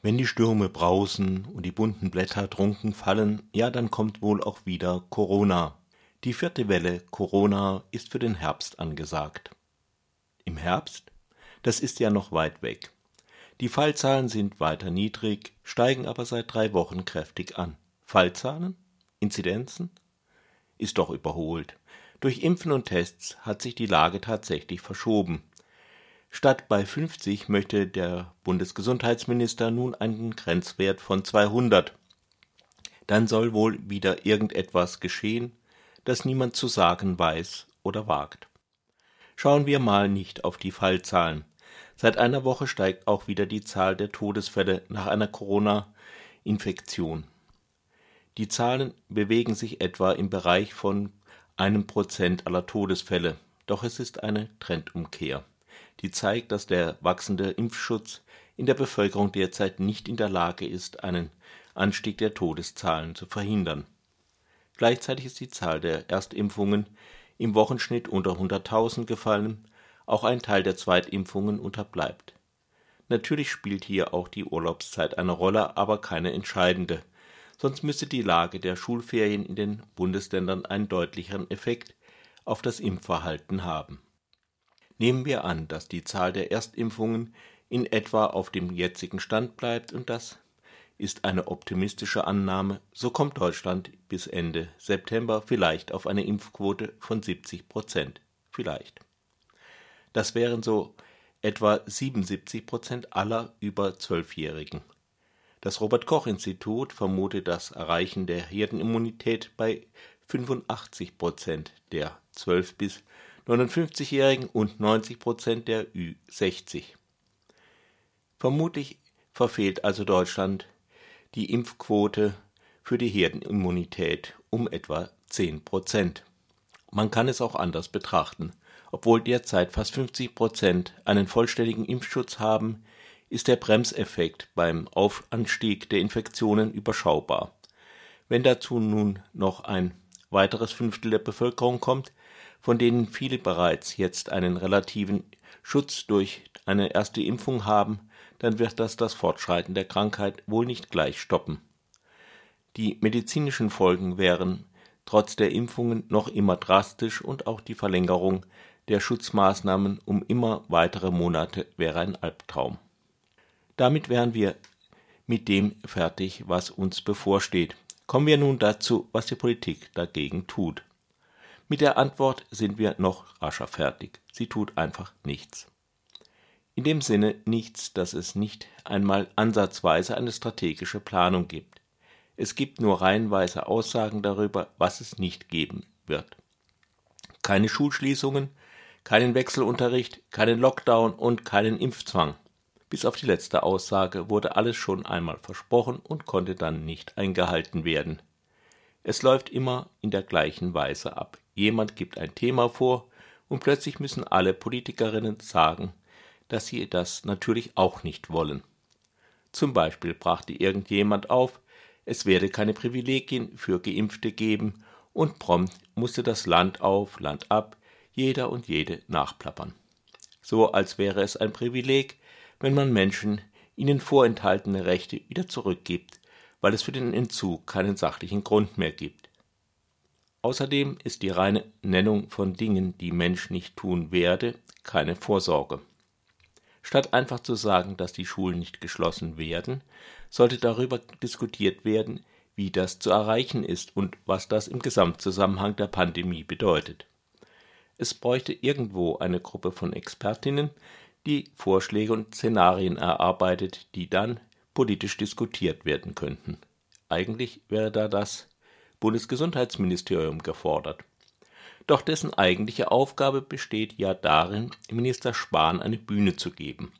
Wenn die Stürme brausen und die bunten Blätter trunken fallen, ja, dann kommt wohl auch wieder Corona. Die vierte Welle Corona ist für den Herbst angesagt. Im Herbst? Das ist ja noch weit weg. Die Fallzahlen sind weiter niedrig, steigen aber seit drei Wochen kräftig an. Fallzahlen? Inzidenzen? Ist doch überholt. Durch Impfen und Tests hat sich die Lage tatsächlich verschoben. Statt bei 50 möchte der Bundesgesundheitsminister nun einen Grenzwert von 200. Dann soll wohl wieder irgendetwas geschehen, das niemand zu sagen weiß oder wagt. Schauen wir mal nicht auf die Fallzahlen. Seit einer Woche steigt auch wieder die Zahl der Todesfälle nach einer Corona-Infektion. Die Zahlen bewegen sich etwa im Bereich von einem Prozent aller Todesfälle, doch es ist eine Trendumkehr die zeigt, dass der wachsende Impfschutz in der Bevölkerung derzeit nicht in der Lage ist, einen Anstieg der Todeszahlen zu verhindern. Gleichzeitig ist die Zahl der Erstimpfungen im Wochenschnitt unter 100.000 gefallen, auch ein Teil der Zweitimpfungen unterbleibt. Natürlich spielt hier auch die Urlaubszeit eine Rolle, aber keine entscheidende, sonst müsste die Lage der Schulferien in den Bundesländern einen deutlicheren Effekt auf das Impfverhalten haben Nehmen wir an, dass die Zahl der Erstimpfungen in etwa auf dem jetzigen Stand bleibt und das ist eine optimistische Annahme, so kommt Deutschland bis Ende September vielleicht auf eine Impfquote von 70 Prozent. Vielleicht. Das wären so etwa 77 Prozent aller über Zwölfjährigen. Das Robert Koch Institut vermutet das Erreichen der Herdenimmunität bei 85 Prozent der 12 bis 59-Jährigen und 90 Prozent der Ü60. Vermutlich verfehlt also Deutschland die Impfquote für die Herdenimmunität um etwa 10 Prozent. Man kann es auch anders betrachten. Obwohl derzeit fast 50 Prozent einen vollständigen Impfschutz haben, ist der Bremseffekt beim Aufstieg der Infektionen überschaubar. Wenn dazu nun noch ein weiteres Fünftel der Bevölkerung kommt, von denen viele bereits jetzt einen relativen Schutz durch eine erste Impfung haben, dann wird das das Fortschreiten der Krankheit wohl nicht gleich stoppen. Die medizinischen Folgen wären trotz der Impfungen noch immer drastisch und auch die Verlängerung der Schutzmaßnahmen um immer weitere Monate wäre ein Albtraum. Damit wären wir mit dem fertig, was uns bevorsteht. Kommen wir nun dazu, was die Politik dagegen tut. Mit der Antwort sind wir noch rascher fertig. Sie tut einfach nichts. In dem Sinne nichts, dass es nicht einmal ansatzweise eine strategische Planung gibt. Es gibt nur reihenweise Aussagen darüber, was es nicht geben wird. Keine Schulschließungen, keinen Wechselunterricht, keinen Lockdown und keinen Impfzwang. Bis auf die letzte Aussage wurde alles schon einmal versprochen und konnte dann nicht eingehalten werden. Es läuft immer in der gleichen Weise ab. Jemand gibt ein Thema vor und plötzlich müssen alle Politikerinnen sagen, dass sie das natürlich auch nicht wollen. Zum Beispiel brachte irgendjemand auf, es werde keine Privilegien für Geimpfte geben und prompt musste das Land auf, Land ab, jeder und jede nachplappern. So als wäre es ein Privileg, wenn man Menschen ihnen vorenthaltene Rechte wieder zurückgibt, weil es für den Entzug keinen sachlichen Grund mehr gibt. Außerdem ist die reine Nennung von Dingen, die Mensch nicht tun werde, keine Vorsorge. Statt einfach zu sagen, dass die Schulen nicht geschlossen werden, sollte darüber diskutiert werden, wie das zu erreichen ist und was das im Gesamtzusammenhang der Pandemie bedeutet. Es bräuchte irgendwo eine Gruppe von Expertinnen, die Vorschläge und Szenarien erarbeitet, die dann politisch diskutiert werden könnten. Eigentlich wäre da das Bundesgesundheitsministerium gefordert. Doch dessen eigentliche Aufgabe besteht ja darin, Minister Spahn eine Bühne zu geben.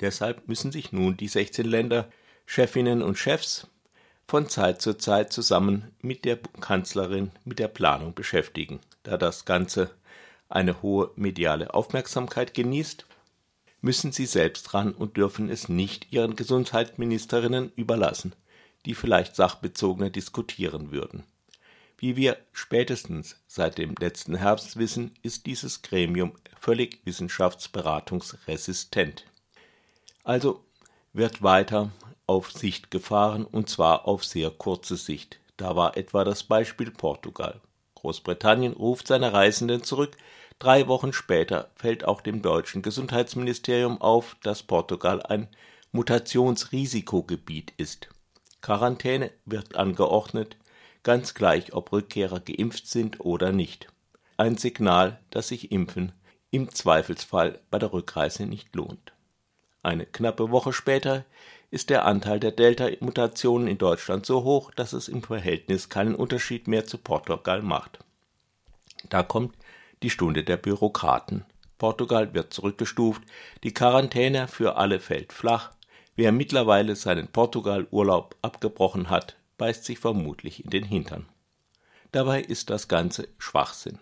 Deshalb müssen sich nun die 16 Länder Chefinnen und Chefs von Zeit zu Zeit zusammen mit der Kanzlerin mit der Planung beschäftigen. Da das Ganze eine hohe mediale Aufmerksamkeit genießt, müssen sie selbst ran und dürfen es nicht ihren Gesundheitsministerinnen überlassen die vielleicht sachbezogener diskutieren würden. Wie wir spätestens seit dem letzten Herbst wissen, ist dieses Gremium völlig wissenschaftsberatungsresistent. Also wird weiter auf Sicht gefahren, und zwar auf sehr kurze Sicht. Da war etwa das Beispiel Portugal. Großbritannien ruft seine Reisenden zurück. Drei Wochen später fällt auch dem deutschen Gesundheitsministerium auf, dass Portugal ein Mutationsrisikogebiet ist. Quarantäne wird angeordnet, ganz gleich, ob Rückkehrer geimpft sind oder nicht. Ein Signal, dass sich Impfen im Zweifelsfall bei der Rückreise nicht lohnt. Eine knappe Woche später ist der Anteil der Delta-Mutationen in Deutschland so hoch, dass es im Verhältnis keinen Unterschied mehr zu Portugal macht. Da kommt die Stunde der Bürokraten. Portugal wird zurückgestuft, die Quarantäne für alle fällt flach. Wer mittlerweile seinen Portugal-Urlaub abgebrochen hat, beißt sich vermutlich in den Hintern. Dabei ist das Ganze Schwachsinn.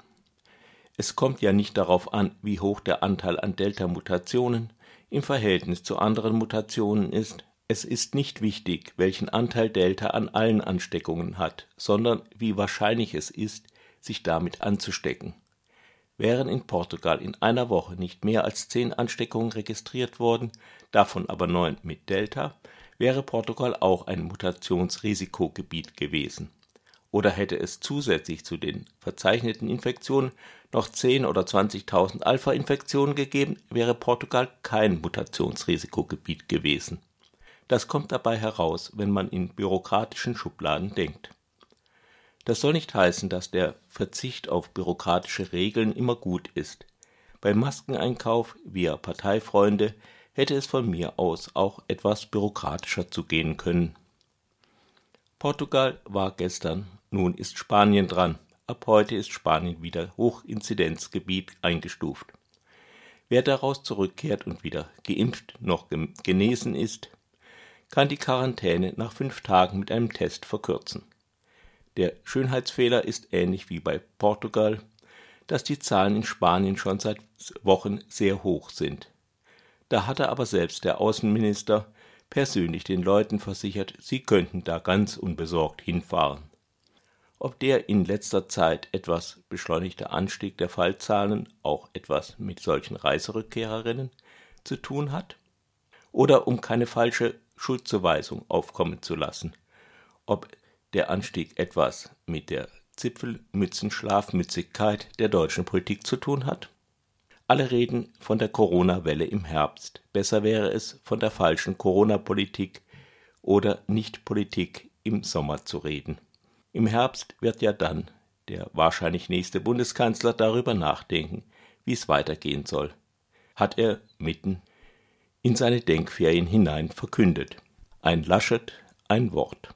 Es kommt ja nicht darauf an, wie hoch der Anteil an Delta-Mutationen im Verhältnis zu anderen Mutationen ist, es ist nicht wichtig, welchen Anteil Delta an allen Ansteckungen hat, sondern wie wahrscheinlich es ist, sich damit anzustecken. Wären in Portugal in einer Woche nicht mehr als zehn Ansteckungen registriert worden, davon aber neun mit Delta, wäre Portugal auch ein Mutationsrisikogebiet gewesen. Oder hätte es zusätzlich zu den verzeichneten Infektionen noch 10 oder 20.000 Alpha-Infektionen gegeben, wäre Portugal kein Mutationsrisikogebiet gewesen. Das kommt dabei heraus, wenn man in bürokratischen Schubladen denkt. Das soll nicht heißen, dass der Verzicht auf bürokratische Regeln immer gut ist. Beim Maskeneinkauf via Parteifreunde hätte es von mir aus auch etwas bürokratischer zugehen können. Portugal war gestern, nun ist Spanien dran. Ab heute ist Spanien wieder Hochinzidenzgebiet eingestuft. Wer daraus zurückkehrt und weder geimpft noch genesen ist, kann die Quarantäne nach fünf Tagen mit einem Test verkürzen. Der Schönheitsfehler ist ähnlich wie bei Portugal, dass die Zahlen in Spanien schon seit Wochen sehr hoch sind. Da hatte aber selbst der Außenminister persönlich den Leuten versichert, sie könnten da ganz unbesorgt hinfahren. Ob der in letzter Zeit etwas beschleunigte Anstieg der Fallzahlen auch etwas mit solchen Reiserückkehrerinnen zu tun hat? Oder um keine falsche Schuldzuweisung aufkommen zu lassen. Ob der Anstieg etwas mit der Zipfelmützen-Schlafmützigkeit der deutschen Politik zu tun hat? Alle reden von der Corona-Welle im Herbst. Besser wäre es, von der falschen Corona-Politik oder Nicht-Politik im Sommer zu reden. Im Herbst wird ja dann der wahrscheinlich nächste Bundeskanzler darüber nachdenken, wie es weitergehen soll. Hat er mitten in seine Denkferien hinein verkündet. Ein Laschet, ein Wort.